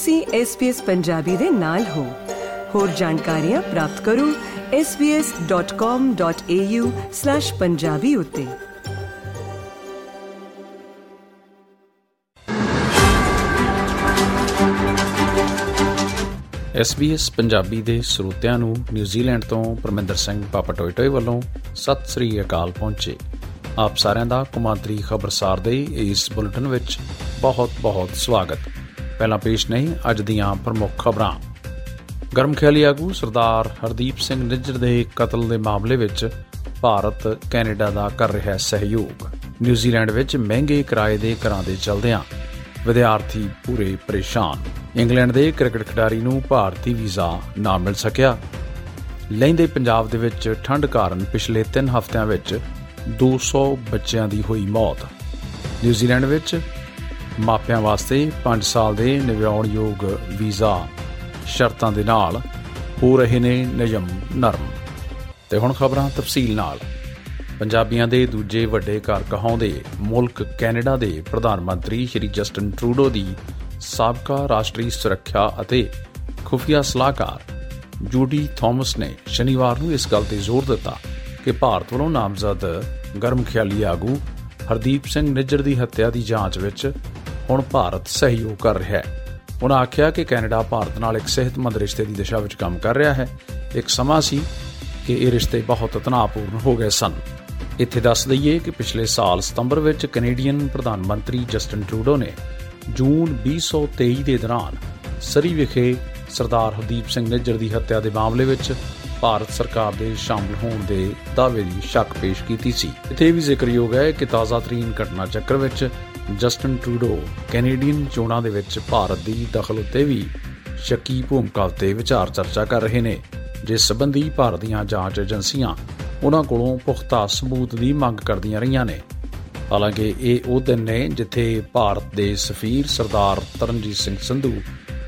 ਤੁਸੀਂ SBS ਪੰਜਾਬੀ ਦੇ ਨਾਲ ਹੋ। ਹੋਰ ਜਾਣਕਾਰੀਆਂ ਪ੍ਰਾਪਤ ਕਰੋ svs.com.au/punjabi ਉਤੇ। SBS ਪੰਜਾਬੀ ਦੇ ਸਰੋਤਿਆਂ ਨੂੰ ਨਿਊਜ਼ੀਲੈਂਡ ਤੋਂ ਪਰਮਿੰਦਰ ਸਿੰਘ ਪਾਪਟੋਇਟੋਏ ਵੱਲੋਂ ਸਤਿ ਸ੍ਰੀ ਅਕਾਲ ਪਹੁੰਚੇ। ਆਪ ਸਾਰਿਆਂ ਦਾ ਕੁਮਾਂਤਰੀ ਖਬਰਸਾਰ ਦੇ ਇਸ ਬੁਲੇਟਿਨ ਵਿੱਚ ਬਹੁਤ-ਬਹੁਤ ਸਵਾਗਤ। ਪਹਿਲਾਂ ਪੇਸ਼ ਨਹੀਂ, ਅੱਜ ਦੀਆਂ ਪ੍ਰਮੁੱਖ ਖਬਰਾਂ। ਗਰਮ ਖਿਆਲੀ ਆਗੂ ਸਰਦਾਰ ਹਰਦੀਪ ਸਿੰਘ ਨਿੱਜਰ ਦੇ ਕਤਲ ਦੇ ਮਾਮਲੇ ਵਿੱਚ ਭਾਰਤ ਕੈਨੇਡਾ ਦਾ ਕਰ ਰਿਹਾ ਸਹਿਯੋਗ। ਨਿਊਜ਼ੀਲੈਂਡ ਵਿੱਚ ਮਹਿੰਗੇ ਕਿਰਾਏ ਦੇ ਘਰਾਂ ਦੇ ਚਲਦਿਆਂ ਵਿਦਿਆਰਥੀ ਪੂਰੇ ਪਰੇਸ਼ਾਨ। ਇੰਗਲੈਂਡ ਦੇ ਕ੍ਰਿਕਟ ਖਿਡਾਰੀ ਨੂੰ ਭਾਰਤੀ ਵੀਜ਼ਾ ਨਾ ਮਿਲ ਸਕਿਆ। ਲਹਿੰਦੇ ਪੰਜਾਬ ਦੇ ਵਿੱਚ ਠੰਡ ਕਾਰਨ ਪਿਛਲੇ 3 ਹਫ਼ਤਿਆਂ ਵਿੱਚ 200 ਬੱਚਿਆਂ ਦੀ ਹੋਈ ਮੌਤ। ਨਿਊਜ਼ੀਲੈਂਡ ਵਿੱਚ ਮਾਪਿਆਂ ਵਾਸਤੇ 5 ਸਾਲ ਦੇ ਨਿਵਿਆਉਣਯੋਗ ਵੀਜ਼ਾ ਸ਼ਰਤਾਂ ਦੇ ਨਾਲ ਹੋ ਰਹੇ ਨੇ ਨਿਯਮ ਨਰਮ। ਤੇ ਹੁਣ ਖਬਰਾਂ ਤਫਸੀਲ ਨਾਲ। ਪੰਜਾਬੀਆਂ ਦੇ ਦੂਜੇ ਵੱਡੇ ਘਰ ਕਹਾਉਂਦੇ ਮੁਲਕ ਕੈਨੇਡਾ ਦੇ ਪ੍ਰਧਾਨ ਮੰਤਰੀ ਸ਼੍ਰੀ ਜਸਟਨ ਟਰੂਡੋ ਦੀ ਸਾਬਕਾ ਰਾਸ਼ਟਰੀ ਸੁਰੱਖਿਆ ਅਤੇ ਖੁਫੀਆ ਸਲਾਹਕਾਰ ਜੂਡੀ ਥਾਮਸ ਨੇ ਸ਼ਨੀਵਾਰ ਨੂੰ ਇਸ ਗੱਲ ਤੇ ਜ਼ੋਰ ਦਿੱਤਾ ਕਿ ਭਾਰਤ ਵੱਲੋਂ ਨਾਮਜ਼ਦ ਗਰਮ ਖਿਆਲੀ ਆਗੂ ਹਰਦੀਪ ਸਿੰਘ ਨਿੱਜਰ ਦੀ ਹੱਤਿਆ ਦੀ ਜਾਂਚ ਵਿੱਚ ਹੁਣ ਭਾਰਤ ਸਹਿਯੋਗ ਕਰ ਰਿਹਾ ਹੈ। ਉਹਨਾਂ ਆਖਿਆ ਕਿ ਕੈਨੇਡਾ ਭਾਰਤ ਨਾਲ ਇੱਕ ਸਿਹਤਮੰਦ ਰਿਸ਼ਤੇ ਦੀ ਦਿਸ਼ਾ ਵਿੱਚ ਕੰਮ ਕਰ ਰਿਹਾ ਹੈ। ਇੱਕ ਸਮਾਂ ਸੀ ਕਿ ਇਹ ਰਿਸ਼ਤੇ ਬਹੁਤ ਤਣਾਅਪੂਰਨ ਹੋ ਗਏ ਸਨ। ਇੱਥੇ ਦੱਸ ਦਈਏ ਕਿ ਪਿਛਲੇ ਸਾਲ ਸਤੰਬਰ ਵਿੱਚ ਕੈਨੇਡੀਅਨ ਪ੍ਰਧਾਨ ਮੰਤਰੀ ਜਸਟਨ ਟਰੂਡੋ ਨੇ ਜੂਨ 2023 ਦੇ ਦੌਰਾਨ ਸਰੀ ਵਿਖੇ ਸਰਦਾਰ ਹਰਦੀਪ ਸਿੰਘ ਨਿੱਜਰ ਦੀ ਹੱਤਿਆ ਦੇ ਮਾਮਲੇ ਵਿੱਚ ਭਾਰਤ ਸਰਕਾਰ ਦੇ ਸ਼ਾਮਲ ਹੋਣ ਦੇ ਦਾਅਵੇ ਦੀ ਸ਼ੱਕ ਪੇਸ਼ ਕੀਤੀ ਸੀ। ਇੱਥੇ ਵੀ ਜ਼ਿਕਰਯੋਗ ਹੈ ਕਿ ਤਾਜ਼ਾਤਰੀਨ ਘਟਨਾ ਚੱਕਰ ਵਿੱਚ ਜਸਟਨ ਟਰੂਡੋ, ਕੈਨੇਡੀਅਨ ਚੋਣਾਂ ਦੇ ਵਿੱਚ ਭਾਰਤ ਦੀ ਦਖਲ ਉੱਤੇ ਵੀ ਸ਼ੱਕੀ ਭੂਮਿਕਾ ਉੱਤੇ ਵਿਚਾਰ ਚਰਚਾ ਕਰ ਰਹੇ ਨੇ। ਜਿਸ ਸੰਬੰਧੀ ਭਾਰਤ ਦੀਆਂ ਜਾਂਚ ਏਜੰਸੀਆਂ ਉਹਨਾਂ ਕੋਲੋਂ ਪੁਖਤਾ ਸਬੂਤ ਦੀ ਮੰਗ ਕਰਦੀਆਂ ਰਹੀਆਂ ਨੇ। ਹਾਲਾਂਕਿ ਇਹ ਉਹ ਦਿਨ ਨੇ ਜਿੱਥੇ ਭਾਰਤ ਦੇ ਸਫੀਰ ਸਰਦਾਰ ਤਰਨਜੀਤ ਸਿੰਘ ਸੰਧੂ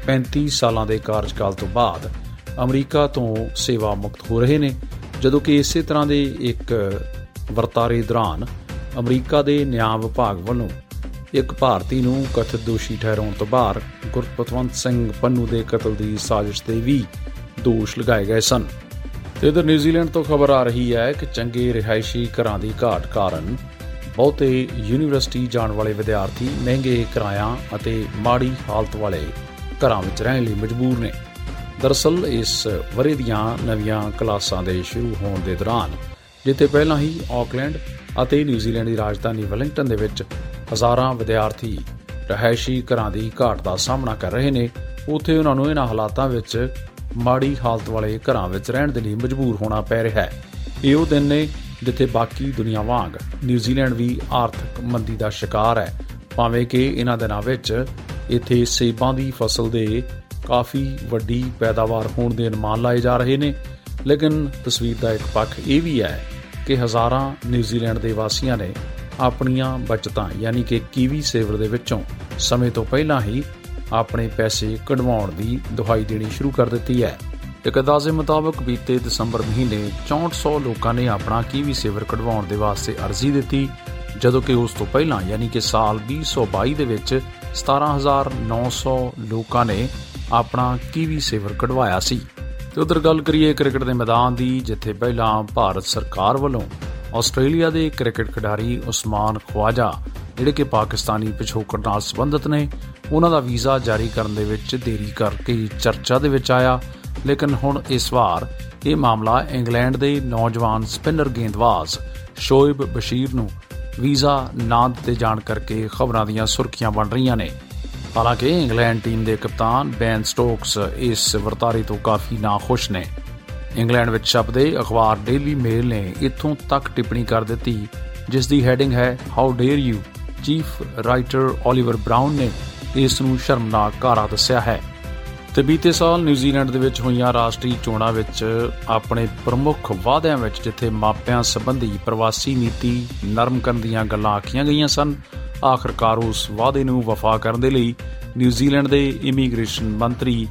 35 ਸਾਲਾਂ ਦੇ ਕਾਰਜਕਾਲ ਤੋਂ ਬਾਅਦ ਅਮਰੀਕਾ ਤੋਂ ਸੇਵਾ ਮੁਕਤ ਹੋ ਰਹੇ ਨੇ। ਜਦੋਂ ਕਿ ਇਸੇ ਤਰ੍ਹਾਂ ਦੇ ਇੱਕ ਵਰਤਾਰੇ ਦੌਰਾਨ ਅਮਰੀਕਾ ਦੇ ਨਿਆਂ ਵਿਭਾਗ ਵੱਲੋਂ ਇੱਕ ਭਾਰਤੀ ਨੂੰ ਕਥਿਤ ਦੋਸ਼ੀ ਠਹਿਰਾਉਣ ਤੋਂ ਬਾਅਦ ਗੁਰਪਤਵੰਤ ਸਿੰਘ ਪੰਨੂ ਦੇ ਕਤਲ ਦੀ ਸਾਜ਼ਿਸ਼ ਤੇ ਵੀ ਦੋਸ਼ ਲਗਾਏ ਗਏ ਸਨ। ਤੇ ਇਧਰ ਨਿਊਜ਼ੀਲੈਂਡ ਤੋਂ ਖਬਰ ਆ ਰਹੀ ਹੈ ਕਿ ਚੰਗੇ ਰਿਹਾਇਸ਼ੀ ਘਰਾਂ ਦੀ ਘਾਟ ਕਾਰਨ ਬਹੁਤੇ ਯੂਨੀਵਰਸਿਟੀ ਜਾਣ ਵਾਲੇ ਵਿਦਿਆਰਥੀ ਮਹਿੰਗੇ ਕਿਰਾਇਆਂ ਅਤੇ ਮਾੜੀ ਹਾਲਤ ਵਾਲੇ ਘਰਾਂ ਵਿੱਚ ਰਹਿਣ ਲਈ ਮਜਬੂਰ ਨੇ। ਦਰਸਲ ਇਸ ਵਰੇ ਦੀਆਂ ਨਵੀਆਂ ਕਲਾਸਾਂ ਦੇ ਸ਼ੁਰੂ ਹੋਣ ਦੇ ਦੌਰਾਨ, ਜਿੱਥੇ ਪਹਿਲਾਂ ਹੀ ਆਕਲੈਂਡ ਅਤੇ ਨਿਊਜ਼ੀਲੈਂਡ ਦੀ ਰਾਜਧਾਨੀ ਵੈਲਿੰਗਟਨ ਦੇ ਵਿੱਚ ਹਜ਼ਾਰਾਂ ਵਿਦਿਆਰਥੀ ਰਹਿائشੀ ਘਰਾਂ ਦੀ ਘਾਟ ਦਾ ਸਾਹਮਣਾ ਕਰ ਰਹੇ ਨੇ, ਉੱਥੇ ਉਹਨਾਂ ਨੂੰ ਇਹਨਾਂ ਹਾਲਾਤਾਂ ਵਿੱਚ ਮਾੜੀ ਹਾਲਤ ਵਾਲੇ ਘਰਾਂ ਵਿੱਚ ਰਹਿਣ ਦੇ ਲਈ ਮਜਬੂਰ ਹੋਣਾ ਪੈ ਰਿਹਾ ਹੈ। ਇਹ ਉਹ ਦਿਨ ਨੇ ਜਿੱਥੇ ਬਾਕੀ ਦੁਨੀਆ ਵਾਂਗ ਨਿਊਜ਼ੀਲੈਂਡ ਵੀ ਆਰਥਿਕ ਮੰਦੀ ਦਾ ਸ਼ਿਕਾਰ ਹੈ। ਭਾਵੇਂ ਕਿ ਇਹਨਾਂ ਦਿਨਾਂ ਵਿੱਚ ਇੱਥੇ ਸੇਬਾਂ ਦੀ ਫਸਲ ਦੇ ਕਾਫੀ ਵੱਡੀ ਪੈਦਾਵਾਰ ਹੋਣ ਦੇ ਅਨੁਮਾਨ ਲਾਏ ਜਾ ਰਹੇ ਨੇ, ਲੇਕਿਨ ਤਸਵੀਰ ਦਾ ਇੱਕ ਪੱਖ ਇਹ ਵੀ ਹੈ ਕਿ ਹਜ਼ਾਰਾਂ ਨਿਊਜ਼ੀਲੈਂਡ ਦੇ ਵਾਸੀਆਂ ਨੇ ਆਪਣੀਆਂ ਬਚਤਾਂ, ਯਾਨੀ ਕਿ ਕੀਵੀ ਸੇਵਰ ਦੇ ਵਿੱਚੋਂ ਸਮੇਂ ਤੋਂ ਪਹਿਲਾਂ ਹੀ ਆਪਣੇ ਪੈਸੇ ਕਢਵਾਉਣ ਦੀ ਦੁਹਾਈ ਦੇਣੀ ਸ਼ੁਰੂ ਕਰ ਦਿੱਤੀ ਹੈ। ਇੱਕ ਅੰਦਾਜ਼ੇ ਮੁਤਾਬਕ ਬੀਤੇ ਦਸੰਬਰ ਮਹੀਨੇ 6400 ਲੋਕਾਂ ਨੇ ਆਪਣਾ ਕੀਵੀ ਸੇਵਰ ਕਢਵਾਉਣ ਦੇ ਵਾਸਤੇ ਅਰਜ਼ੀ ਦਿੱਤੀ, ਜਦੋਂ ਕਿ ਉਸ ਤੋਂ ਪਹਿਲਾਂ, ਯਾਨੀ ਕਿ ਸਾਲ 2022 ਦੇ ਵਿੱਚ 17900 ਲੋਕਾਂ ਨੇ ਆਪਣਾ ਕੀਵੀ ਸੇਵਰ ਕਢਵਾਇਆ ਸੀ। ਤੇ ਉਧਰ ਗੱਲ ਕਰੀਏ ਕ੍ਰਿਕਟ ਦੇ ਮੈਦਾਨ ਦੀ, ਜਿੱਥੇ ਪਹਿਲਾਂ ਭਾਰਤ ਸਰਕਾਰ ਵੱਲੋਂ ਆਸਟ੍ਰੇਲੀਆ ਦੇ ਕ੍ਰਿਕਟ ਖਿਡਾਰੀ ਉਸਮਾਨ ਖਵਾਜਾ, ਜਿਹੜੇ ਕਿ ਪਾਕਿਸਤਾਨੀ ਪਿਛੋਕੜ ਨਾਲ ਸੰਬੰਧਿਤ ਨੇ, ਉਹਨਾਂ ਦਾ ਵੀਜ਼ਾ ਜਾਰੀ ਕਰਨ ਦੇ ਵਿੱਚ ਦੇਰੀ ਕਰਕੇ ਚਰਚਾ ਦੇ ਵਿੱਚ ਆਇਆ। ਲੇਕਿਨ ਹੁਣ ਇਸ ਵਾਰ ਇਹ ਮਾਮਲਾ ਇੰਗਲੈਂਡ ਦੇ ਨੌਜਵਾਨ ਸਪਿਨਰ ਗੇਂਦਬਾਜ਼ ਸ਼ੋਇਬ ਬਸ਼ੀਰ ਨੂੰ ਵੀਜ਼ਾ ਨਾ ਦਿੱਤੇ ਜਾਣ ਕਰਕੇ ਖਬਰਾਂ ਦੀਆਂ ਸੁਰਖੀਆਂ ਬਣ ਰਹੀਆਂ ਨੇ। ਹਾਲਾਂਕਿ ਇੰਗਲੈਂਡ ਟੀਮ ਦੇ ਕਪਤਾਨ ਬੈਨ ਸਟੋਕਸ ਇਸ ਵਰਤਾਰੇ ਤੋਂ ਕਾਫੀ ਨਾਖੁਸ਼ ਨੇ। ਇੰਗਲੈਂਡ ਵਿੱਚ ਛਪਦੇ ਅਖਬਾਰ ਡੇਲੀ ਮੇਲ ਨੇ ਇਥੋਂ ਤੱਕ ਟਿੱਪਣੀ ਕਰ ਦਿੱਤੀ, ਜਿਸ ਦੀ ਹੈਡਿੰਗ ਹੈ how dare you chief writer Oliver Brown ਨੇ ਇਸ ਨੂੰ ਸ਼ਰਮਨਾਕ ਕਾਰਾ ਦੱਸਿਆ ਹੈ। ਤੇ ਬੀਤੇ ਸਾਲ ਨਿਊਜ਼ੀਲੈਂਡ ਦੇ ਵਿੱਚ ਹੋਈਆਂ ਰਾਸ਼ਟਰੀ ਚੋਣਾਂ ਵਿੱਚ ਆਪਣੇ ਪ੍ਰਮੁੱਖ ਵਾਅਦਿਆਂ ਵਿੱਚ ਜਿੱਥੇ ਮਾਪਿਆਂ ਸੰਬੰਧੀ ਪ੍ਰਵਾਸੀ ਨੀਤੀ ਨਰਮ ਕਰਨ ਦੀਆਂ ਗੱਲਾਂ ਆਖੀਆਂ ਗਈਆਂ ਸਨ ਆਖਰਕਾਰ ਉਸ ਵਾਅਦੇ ਨੂੰ ਵਫਾ ਕਰਨ ਦੇ ਲਈ ਨਿਊਜ਼ੀਲੈਂਡ ਦੇ ਇਮੀਗ੍ਰੇਸ਼ਨ ਮੰਤਰੀ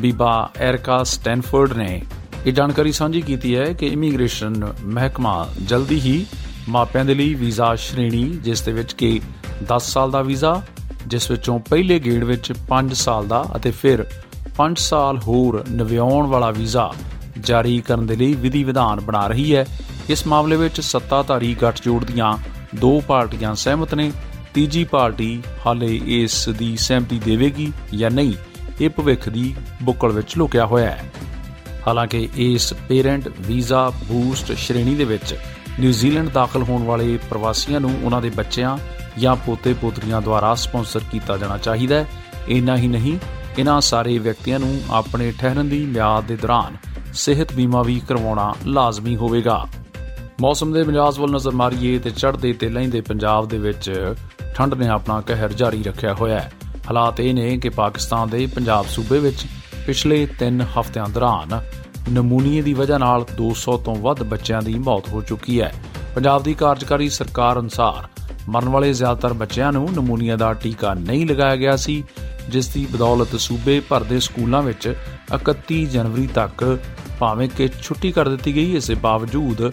ਬੀਬਾ ਐਰਕਾ ਸਟੈਨਫੋਰਡ ਨੇ ਇਹ ਜਾਣਕਾਰੀ ਸਾਂਝੀ ਕੀਤੀ ਹੈ ਕਿ ਇਮੀਗ੍ਰੇਸ਼ਨ ਮਹਿਕਮਾ ਜਲਦੀ ਹੀ ਮਾਪਿਆਂ ਦੇ ਲਈ ਵੀਜ਼ਾ ਸ਼੍ਰੇਣੀ, ਜਿਸ ਦੇ ਵਿੱਚ ਕਿ 10 ਸਾਲ ਦਾ ਵੀਜ਼ਾ, ਜਿਸ ਵਿੱਚੋਂ ਪਹਿਲੇ ਗੇੜ ਵਿੱਚ 5 ਸਾਲ ਦਾ ਅਤੇ ਫਿਰ 5 ਸਾਲ ਹੋਰ ਨਵਿਆਉਣ ਵਾਲਾ ਵੀਜ਼ਾ ਜਾਰੀ ਕਰਨ ਦੇ ਲਈ ਵਿਧੀ ਵਿਧਾਨ ਬਣਾ ਰਹੀ ਹੈ। ਇਸ ਮਾਮਲੇ ਵਿੱਚ ਸੱਤਾਧਾਰੀ ਗੱਠਜੋੜ ਦੀਆਂ ਦੋ ਪਾਰਟੀਆਂ ਸਹਿਮਤ ਨੇ। ਤੀਜੀ ਪਾਰਟੀ ਹਾਲੇ ਇਸ ਦੀ ਸਹਿਮਤੀ ਦੇਵੇਗੀ ਜਾਂ ਨਹੀਂ, ਇਹ ਭਵਿੱਖ ਦੀ ਬੁੱਕਲ ਵਿੱਚ ਲੁਕਿਆ ਹੋਇਆ ਹੈ। ਹਾਲਾਂਕਿ ਇਸ ਪੇਰੈਂਟ ਵੀਜ਼ਾ ਬੂਸਟ ਸ਼੍ਰੇਣੀ ਦੇ ਵਿੱਚ ਨਿਊਜ਼ੀਲੈਂਡ ਦਾਖਲ ਹੋਣ ਵਾਲੇ ਪ੍ਰਵਾਸੀਆਂ ਨੂੰ ਉਹਨਾਂ ਦੇ ਬੱਚਿਆਂ ਜਾਂ ਪੋਤੇ-ਪੋਤਰੀਆਂ ਦੁਆਰਾ ਸਪਾਂਸਰ ਕੀਤਾ ਜਾਣਾ ਚਾਹੀਦਾ ਹੈ। ਇੰਨਾ ਹੀ ਨਹੀਂ, ਇਹਨਾਂ ਸਾਰੇ ਵਿਅਕਤੀਆਂ ਨੂੰ ਆਪਣੇ ਠਹਿਰਨ ਦੀ ਮਿਆਦ ਦੇ ਦੌਰਾਨ ਸਿਹਤ ਬੀਮਾ ਵੀ ਕਰਵਾਉਣਾ ਲਾਜ਼ਮੀ ਹੋਵੇਗਾ। ਮੌਸਮ ਦੇ ਮਿਜਾਜ਼ ਵੱਲ ਨਜ਼ਰ ਮਾਰੀਏ ਤੇ ਚੜ੍ਹਦੇ ਤੇ ਲਹਿੰਦੇ ਪੰਜਾਬ ਦੇ ਵਿੱਚ ਠੰਡ ਨੇ ਆਪਣਾ ਕਹਿਰ ਜਾਰੀ ਰੱਖਿਆ ਹੋਇਆ ਹੈ। ਹਾਲਾਤ ਇਹ ਨੇ ਕਿ ਪਾਕਿਸਤਾਨ ਦੇ ਪੰਜਾਬ ਸੂਬੇ ਵਿੱਚ ਪਿਛਲੇ 3 ਹਫ਼ਤਿਆਂ ਦੌਰਾਨ ਨਮੂਨੀਏ ਦੀ ਵਜ੍ਹਾ ਨਾਲ 200 ਤੋਂ ਵੱਧ ਬੱਚਿਆਂ ਦੀ ਮੌਤ ਹੋ ਚੁੱਕੀ ਹੈ। ਪੰਜਾਬ ਦੀ ਕਾਰਜਕਾਰੀ ਸਰਕਾਰ ਅਨੁਸਾਰ ਮਰਨ ਵਾਲੇ ਜ਼ਿਆਦਾਤਰ ਬੱਚਿਆਂ ਨੂੰ ਨਮੂਨੀਆ ਦਾ ਟੀਕਾ ਨਹੀਂ ਲਗਾਇਆ ਗਿਆ ਸੀ, ਜਿਸ ਦੀ ਬਦੌਲਤ ਸੂਬੇ ਭਰ ਦੇ ਸਕੂਲਾਂ ਵਿੱਚ 31 ਜਨਵਰੀ ਤੱਕ ਭਾਵੇਂ ਕਿ ਛੁੱਟੀ ਕਰ ਦਿੱਤੀ ਗਈ, ਇਸੇ ਬਾਵਜੂਦ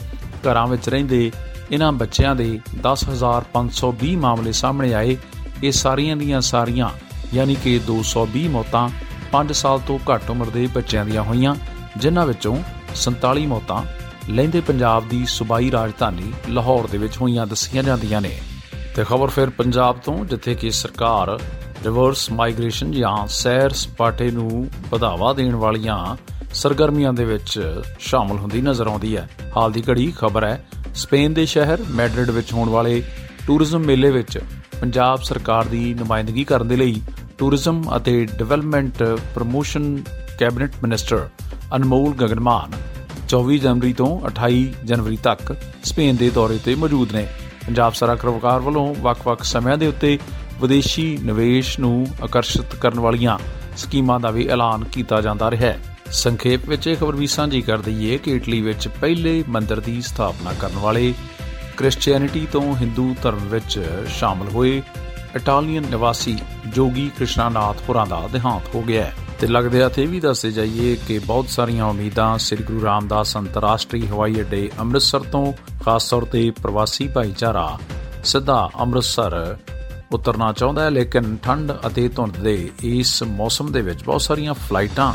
ਘਰਾਂ ਵਿੱਚ ਰਹਿੰਦੇ ਇਹਨਾਂ ਬੱਚਿਆਂ ਦੇ 10520 ਮਾਮਲੇ ਸਾਹਮਣੇ ਆਏ। ਇਹ ਸਾਰੀਆਂ ਦੀਆਂ ਸਾਰੀਆਂ, ਯਾਨੀ ਕਿ 220 ਮੌਤਾਂ 5 ਸਾਲ ਤੋਂ ਘੱਟ ਉਮਰ ਦੇ ਬੱਚਿਆਂ ਦੀਆਂ ਹੋਈਆਂ, ਜਿਨ੍ਹਾਂ ਵਿੱਚੋਂ 47 ਮੌਤਾਂ ਲਹਿੰਦੇ ਪੰਜਾਬ ਦੀ ਸੂਬਾਈ ਰਾਜਧਾਨੀ ਲਾਹੌਰ ਦੇ ਵਿੱਚ ਹੋਈਆਂ ਦੱਸੀਆਂ ਜਾਂਦੀਆਂ ਨੇ। ਤੇ ਖਬਰ ਫਿਰ ਪੰਜਾਬ ਤੋਂ, ਜਿੱਥੇ ਕਿ ਸਰਕਾਰ ਰਿਵਰਸ ਮਾਈਗ੍ਰੇਸ਼ਨ ਜਾਂ ਸੈਰ ਸਪਾਟੇ ਨੂੰ ਵਧਾਵਾ ਦੇਣ ਵਾਲੀਆਂ ਸਰਗਰਮੀਆਂ ਦੇ ਵਿੱਚ ਸ਼ਾਮਲ ਹੁੰਦੀ ਨਜ਼ਰ ਆਉਂਦੀ ਹੈ। ਹਾਲ ਦੀ ਘੜੀ ਖਬਰ ਹੈ ਸਪੇਨ ਦੇ ਸ਼ਹਿਰ ਮੈਡਰਿਡ ਵਿੱਚ ਹੋਣ ਵਾਲੇ ਟੂਰਿਜ਼ਮ ਮੇਲੇ ਵਿੱਚ ਪੰਜਾਬ ਸਰਕਾਰ ਦੀ ਨੁਮਾਇੰਦਗੀ ਕਰਨ ਦੇ ਲਈ ਟੂਰਿਜ਼ਮ ਅਤੇ development promotion cabinet minister Anmol Gaganmaan 24 ਜਨਵਰੀ ਤੋਂ 28 ਜਨਵਰੀ ਤੱਕ ਸਪੇਨ ਦੇ ਦੌਰੇ ਤੇ ਮੌਜੂਦ ਨੇ। ਪੰਜਾਬ ਸਰਕਾਰ ਵੱਲੋਂ ਵੱਖ-ਵੱਖ ਸਮਿਆਂ ਦੇ ਉੱਤੇ ਵਿਦੇਸ਼ੀ ਨਿਵੇਸ਼ ਨੂੰ ਆਕਰਸ਼ਿਤ ਕਰਨ ਵਾਲੀਆਂ ਸਕੀਮਾਂ ਦਾ ਵੀ ਐਲਾਨ ਕੀਤਾ ਜਾਂਦਾ ਰਿਹਾ ਹੈ। ਸੰਖੇਪ ਵਿੱਚ ਇਹ ਖਬਰ ਵੀ ਸਾਂਝੀ ਕਰ ਦਈਏ ਕਿ ਇਟਲੀ ਵਿੱਚ ਪਹਿਲੇ ਮੰਦਿਰ ਦੀ ਸਥਾਪਨਾ ਕਰਨ ਵਾਲੇ ਕ੍ਰਿਸਚੀਅਨਿਟੀ ਤੋਂ ਹਿੰਦੂ ਧਰਮ ਵਿੱਚ ਸ਼ਾਮਲ ਹੋਏ ਇਟਾਲੀਅਨ ਨਿਵਾਸੀ ਜੋਗੀ ਕ੍ਰਿਸ਼ਨਾਨਾਥ ਹੋਰਾਂ ਦਾ ਦੇਹਾਂਤ ਹੋ ਗਿਆ ਹੈ। ਤੇ ਲੱਗਦੇ ਆ ਤੇ ਵੀ ਦੱਸੇ ਜਾਈਏ ਕਿ ਬਹੁਤ ਸਾਰੀਆਂ ਉਮੀਦਾਂ ਸ੍ਰੀ ਗੁਰੂ ਰਾਮਦਾਸ ਅੰਤਰਰਾਸ਼ਟਰੀ ਹਵਾਈ ਅੱਡੇ ਅੰਮ੍ਰਿਤਸਰ ਤੋਂ, ਖਾਸ ਤੌਰ ਤੇ ਪ੍ਰਵਾਸੀ ਭਾਈਚਾਰਾ, ਸਿੱਧਾ ਅੰਮ੍ਰਿਤਸਰ ਉਤਰਨਾ ਚਾਹੁੰਦਾ ਹੈ। ਲੇਕਿਨ ਠੰਡ ਅਤੇ ਧੁੰਦ ਦੇ ਇਸ ਮੌਸਮ ਦੇ ਵਿੱਚ ਬਹੁਤ ਸਾਰੀਆਂ ਫਲਾਈਟਾਂ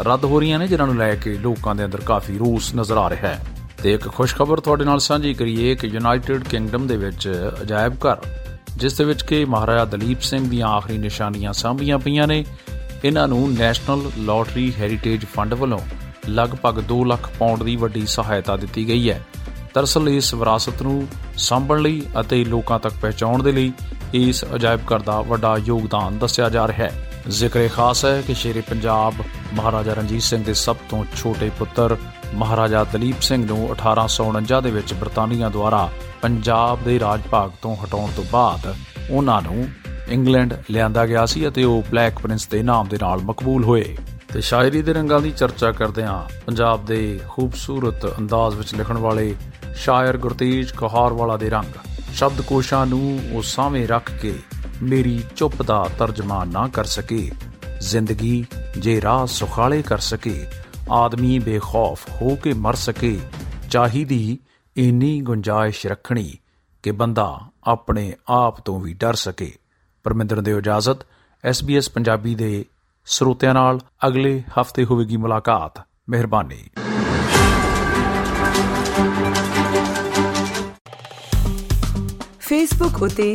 ਰੱਦ ਹੋ ਰਹੀਆਂ ਨੇ, ਜਿਨ੍ਹਾਂ ਨੂੰ ਲੈ ਕੇ ਲੋਕਾਂ ਦੇ ਅੰਦਰ ਕਾਫੀ ਰੋਸ ਨਜ਼ਰ ਆ ਰਿਹਾ ਹੈ। ਤੇ ਇੱਕ ਖੁਸ਼ਖਬਰ ਤੁਹਾਡੇ ਨਾਲ ਸਾਂਝੀ ਕਰੀਏ ਕਿ ਯੂਨਾਈਟਿਡ ਕਿੰਗਡਮ ਦੇ ਵਿੱਚ ਅਜਾਇਬ ਘਰ, ਜਿਸ ਦੇ ਵਿੱਚ ਕਿ ਮਹਾਰਾਜਾ ਦਲੀਪ ਸਿੰਘ ਦੀਆਂ ਆਖਰੀ ਨਿਸ਼ਾਨੀਆਂ ਸਾਂਭੀਆਂ ਪਈਆਂ ਨੇ, ਇਹਨਾਂ ਨੂੰ ਨੈਸ਼ਨਲ ਲਾਟਰੀ ਹੈਰੀਟੇਜ ਫੰਡ ਵੱਲੋਂ ਲਗਭਗ 2 ਲੱਖ ਪਾਉਂਡ ਦੀ ਵੱਡੀ ਸਹਾਇਤਾ ਦਿੱਤੀ ਗਈ ਹੈ। ਦਰਸਲ ਇਸ ਵਿਰਾਸਤ ਨੂੰ ਸਾਂਭਣ ਲਈ ਅਤੇ ਲੋਕਾਂ ਤੱਕ ਪਹੁੰਚਾਉਣ ਦੇ ਲਈ ਇਸ ਅਜਾਇਬ ਘਰ ਦਾ ਵੱਡਾ ਯੋਗਦਾਨ ਦੱਸਿਆ ਜਾ ਰਿਹਾ ਹੈ। ਜ਼ਿਕਰ ਖਾਸ ਹੈ ਕਿ ਸ਼ੇਰੇ ਪੰਜਾਬ ਮਹਾਰਾਜਾ ਰਣਜੀਤ ਸਿੰਘ ਦੇ ਸਭ ਤੋਂ ਛੋਟੇ ਪੁੱਤਰ ਮਹਾਰਾਜਾ ਦਲੀਪ ਸਿੰਘ ਨੂੰ 1849 ਦੇ ਵਿੱਚ ਬ੍ਰਿਟਾਨੀਆ ਦੁਆਰਾ ਪੰਜਾਬ ਦੇ ਰਾਜ ਭਾਗ ਤੋਂ ਹਟਾਉਣ ਤੋਂ ਬਾਅਦ ਉਹਨਾਂ ਨੂੰ ਇੰਗਲੈਂਡ ਲਿਆਂਦਾ ਗਿਆ ਸੀ ਅਤੇ ਉਹ ਬਲੈਕ ਪ੍ਰਿੰਸ ਦੇ ਨਾਮ ਦੇ ਨਾਲ ਮਕਬੂਲ ਹੋਏ। ਤੇ ਸ਼ਾਇਰੀ ਦੇ ਰੰਗਾਂ ਦੀ ਚਰਚਾ ਕਰਦੇ ਹਾਂ ਪੰਜਾਬ ਦੇ ਖੂਬਸੂਰਤ ਅੰਦਾਜ਼ ਵਿੱਚ ਲਿਖਣ ਵਾਲੇ ਸ਼ਾਇਰ ਗੁਰਤੇਜ ਕਹਾਰਵਾਲਾ ਦੇ ਰੰਗ ਸ਼ਬਦਕੋਸ਼ਾਂ ਨੂੰ ਉਹ ਸਾਵੇਂ ਰੱਖ ਕੇ ਮੇਰੀ ਚੁੱਪ ਦਾ ਤਰਜਮਾ ਨਾ ਕਰ ਸਕੇ। ਜ਼ਿੰਦਗੀ ਜੇ ਰਾਹ ਸੁਖਾਲੇ ਕਰ ਸਕੇ, ਆਦਮੀ ਬੇਖੌਫ ਹੋ ਕੇ ਮਰ ਸਕੇ, ਚਾਹੀਦੀ ਇੰਨੀ ਗੁੰਜਾਇਸ਼ ਰੱਖਣੀ ਕਿ ਬੰਦਾ ਆਪਣੇ ਆਪ ਤੋਂ ਵੀ ਡਰ ਸਕੇ। ਪਰਮਿੰਦਰ ਦੇ ਇਜਾਜ਼ਤ SBS ਪੰਜਾਬੀ ਦੇ ਸਰੋਤਿਆਂ ਨਾਲ ਅਗਲੇ ਹਫ਼ਤੇ ਹੋਵੇਗੀ ਮੁਲਾਕਾਤ। ਮਿਹਰਬਾਨੀ। ਫੇਸਬੁੱਕ ਉਤੇ